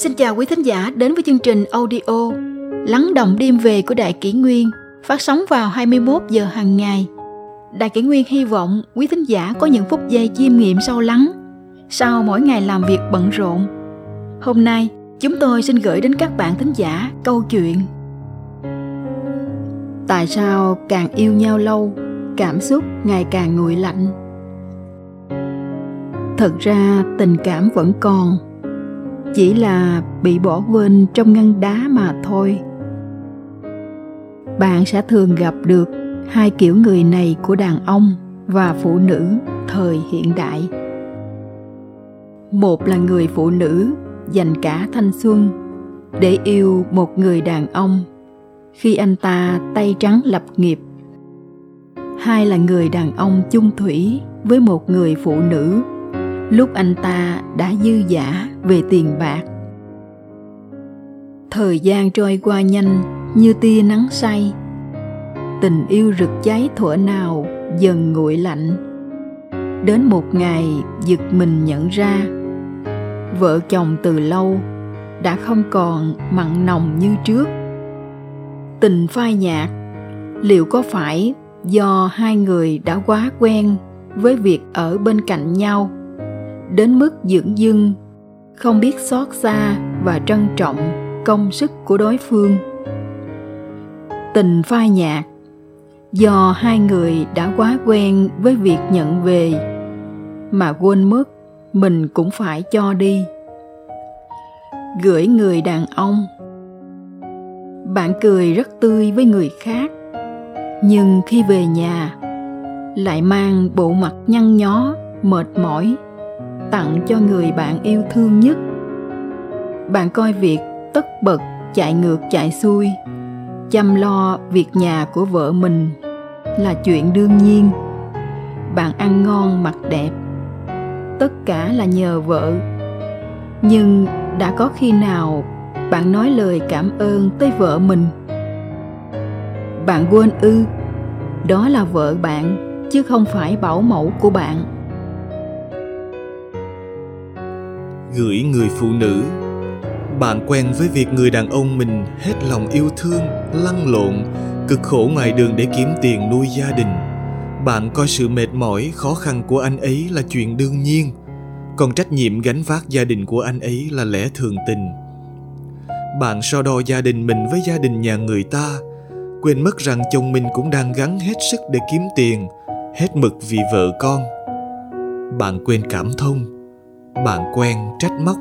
Xin chào quý thính giả đến với chương trình audio Lắng động đêm về của Đại Kỷ Nguyên phát sóng vào 21 giờ hàng ngày. Đại Kỷ Nguyên hy vọng quý thính giả có những phút giây chiêm nghiệm sâu lắng sau mỗi ngày làm việc bận rộn. Hôm nay, chúng tôi xin gửi đến các bạn thính giả câu chuyện Tại sao càng yêu nhau lâu, cảm xúc ngày càng nguội lạnh? Thật ra tình cảm vẫn còn, chỉ là bị bỏ quên trong ngăn đá mà thôi. Bạn sẽ thường gặp được hai kiểu người này của đàn ông và phụ nữ thời hiện đại. Một là người phụ nữ dành cả thanh xuân để yêu một người đàn ông khi anh ta tay trắng lập nghiệp. Hai là người đàn ông chung thủy với một người phụ nữ lúc anh ta đã dư giả về tiền bạc. Thời gian trôi qua nhanh như tia nắng say. Tình yêu rực cháy thuở nào dần nguội lạnh. Đến một ngày giật mình nhận ra, vợ chồng từ lâu đã không còn mặn nồng như trước. Tình phai nhạt, liệu có phải do hai người đã quá quen với việc ở bên cạnh nhau? Đến mức dưỡng dưng, không biết xót xa và trân trọng công sức của đối phương. Tình phai nhạt, do hai người đã quá quen với việc nhận về, mà quên mất mình cũng phải cho đi. Gửi người đàn ông. Bạn cười rất tươi với người khác, nhưng khi về nhà, lại mang bộ mặt nhăn nhó, mệt mỏi tặng cho người bạn yêu thương nhất. Bạn coi việc tất bật chạy ngược chạy xuôi, chăm lo việc nhà của vợ mình là chuyện đương nhiên. Bạn ăn ngon mặc đẹp, tất cả là nhờ vợ. Nhưng đã có khi nào bạn nói lời cảm ơn tới vợ mình? Bạn quên ư, đó là vợ bạn, chứ không phải bảo mẫu của bạn. Gửi người phụ nữ. Bạn quen với việc người đàn ông mình hết lòng yêu thương, lăn lộn, cực khổ ngoài đường để kiếm tiền nuôi gia đình. Bạn coi sự mệt mỏi, khó khăn của anh ấy là chuyện đương nhiên, còn trách nhiệm gánh vác gia đình của anh ấy là lẽ thường tình. Bạn so đo gia đình mình với gia đình nhà người ta, quên mất rằng chồng mình cũng đang gắng hết sức để kiếm tiền, hết mực vì vợ con. Bạn quên cảm thông bạn quen trách móc,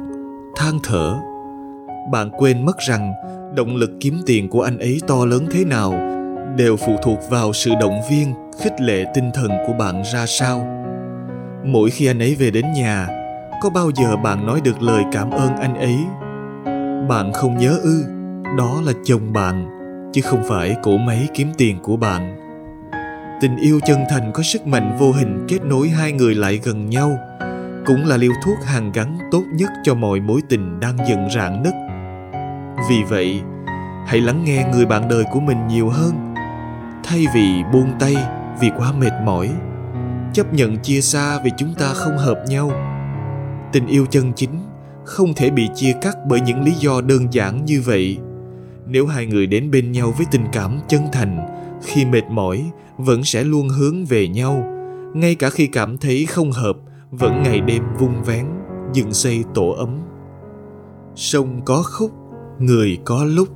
than thở. Bạn quên mất rằng động lực kiếm tiền của anh ấy to lớn thế nào đều phụ thuộc vào sự động viên, khích lệ tinh thần của bạn ra sao. Mỗi khi anh ấy về đến nhà, có bao giờ bạn nói được lời cảm ơn anh ấy? Bạn không nhớ ư, đó là chồng bạn, chứ không phải cỗ máy kiếm tiền của bạn. Tình yêu chân thành có sức mạnh vô hình kết nối hai người lại gần nhau cũng là liều thuốc hàn gắn tốt nhất cho mọi mối tình đang dần rạn nứt. Vì vậy, hãy lắng nghe người bạn đời của mình nhiều hơn. Thay vì buông tay vì quá mệt mỏi, chấp nhận chia xa vì chúng ta không hợp nhau. Tình yêu chân chính không thể bị chia cắt bởi những lý do đơn giản như vậy. Nếu hai người đến bên nhau với tình cảm chân thành, khi mệt mỏi vẫn sẽ luôn hướng về nhau, ngay cả khi cảm thấy không hợp vẫn ngày đêm vung vén dựng xây tổ ấm. Sông có khúc, người có lúc.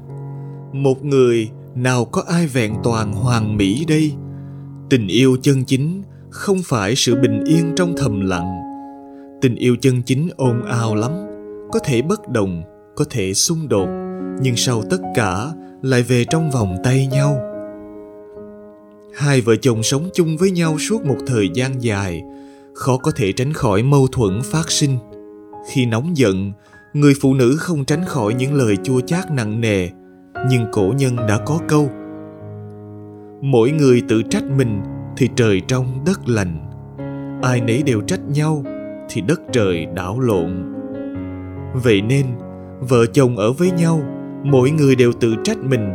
Một người nào có ai vẹn toàn hoàn mỹ đây? Tình yêu chân chính không phải sự bình yên trong thầm lặng. Tình yêu chân chính ồn ào lắm, có thể bất đồng, có thể xung đột, nhưng sau tất cả lại về trong vòng tay nhau. Hai vợ chồng sống chung với nhau suốt một thời gian dài khó có thể tránh khỏi mâu thuẫn phát sinh. Khi nóng giận, người phụ nữ không tránh khỏi những lời chua chát nặng nề, nhưng cổ nhân đã có câu, mỗi người tự trách mình thì trời trong đất lành, ai nấy đều trách nhau thì đất trời đảo lộn. Vậy nên, vợ chồng ở với nhau, mỗi người đều tự trách mình,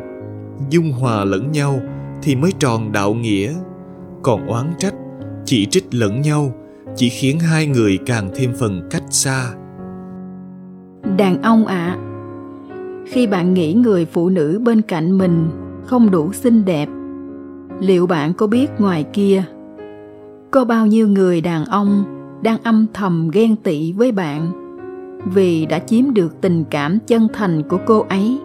dung hòa lẫn nhau thì mới tròn đạo nghĩa, còn oán trách, chỉ trích lẫn nhau chỉ khiến hai người càng thêm phần cách xa. Đàn ông ạ à, khi bạn nghĩ người phụ nữ bên cạnh mình không đủ xinh đẹp liệu bạn có biết ngoài kia có bao nhiêu người đàn ông đang âm thầm ghen tị với bạn vì đã chiếm được tình cảm chân thành của cô ấy?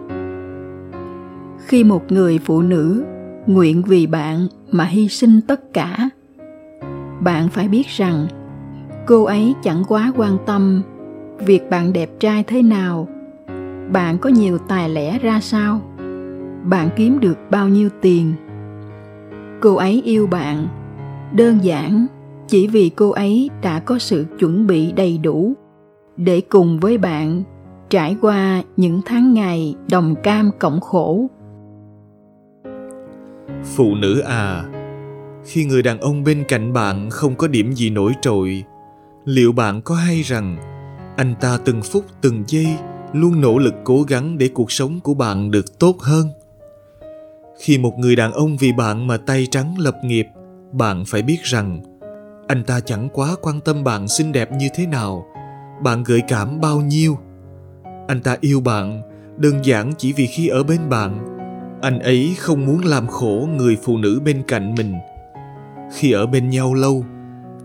Khi một người phụ nữ nguyện vì bạn mà hy sinh tất cả bạn phải biết rằng, cô ấy chẳng quá quan tâm việc bạn đẹp trai thế nào. Bạn có nhiều tài lẻ ra sao? Bạn kiếm được bao nhiêu tiền? Cô ấy yêu bạn. Đơn giản, chỉ vì cô ấy đã có sự chuẩn bị đầy đủ để cùng với bạn trải qua những tháng ngày đồng cam cộng khổ. Phụ nữ à khi người đàn ông bên cạnh bạn không có điểm gì nổi trội, liệu bạn có hay rằng anh ta từng phút từng giây luôn nỗ lực cố gắng để cuộc sống của bạn được tốt hơn? Khi một người đàn ông vì bạn mà tay trắng lập nghiệp, bạn phải biết rằng anh ta chẳng quá quan tâm bạn xinh đẹp như thế nào, bạn gợi cảm bao nhiêu. Anh ta yêu bạn đơn giản chỉ vì khi ở bên bạn. Anh ấy không muốn làm khổ người phụ nữ bên cạnh mình khi ở bên nhau lâu,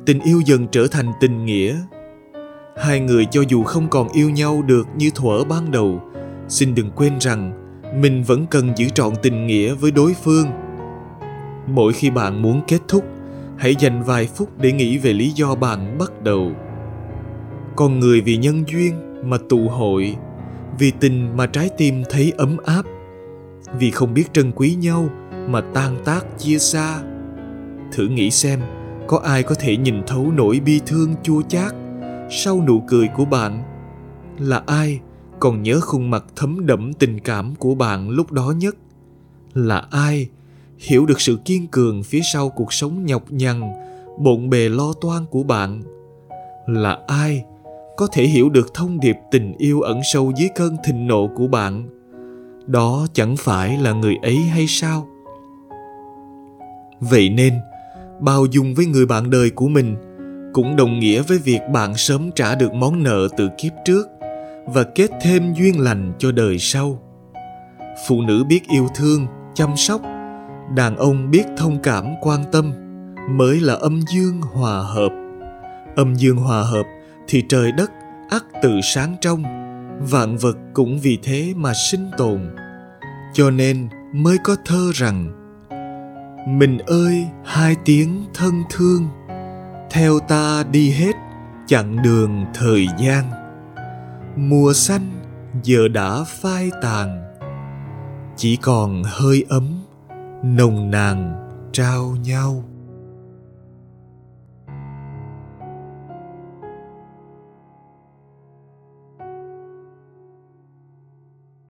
tình yêu dần trở thành tình nghĩa. Hai người cho dù không còn yêu nhau được như thuở ban đầu, xin đừng quên rằng mình vẫn cần giữ trọn tình nghĩa với đối phương. Mỗi khi bạn muốn kết thúc, hãy dành vài phút để nghĩ về lý do bạn bắt đầu. Con người vì nhân duyên mà tụ hội, vì tình mà trái tim thấy ấm áp, vì không biết trân quý nhau mà tan tác chia xa thử nghĩ xem, có ai có thể nhìn thấu nỗi bi thương chua chát sau nụ cười của bạn? Là ai còn nhớ khuôn mặt thấm đẫm tình cảm của bạn lúc đó nhất? Là ai hiểu được sự kiên cường phía sau cuộc sống nhọc nhằn, bộn bề lo toan của bạn? Là ai có thể hiểu được thông điệp tình yêu ẩn sâu dưới cơn thịnh nộ của bạn? Đó chẳng phải là người ấy hay sao? Vậy nên bao dung với người bạn đời của mình, cũng đồng nghĩa với việc bạn sớm trả được món nợ từ kiếp trước và kết thêm duyên lành cho đời sau. Phụ nữ biết yêu thương, chăm sóc, đàn ông biết thông cảm, quan tâm mới là âm dương hòa hợp. Âm dương hòa hợp thì trời đất ắt tự sáng trong, vạn vật cũng vì thế mà sinh tồn. Cho nên mới có thơ rằng mình ơi, hai tiếng thân thương. Theo ta đi hết, chặng đường thời gian. Mùa xanh, giờ đã phai tàn. Chỉ còn hơi ấm, nồng nàn trao nhau.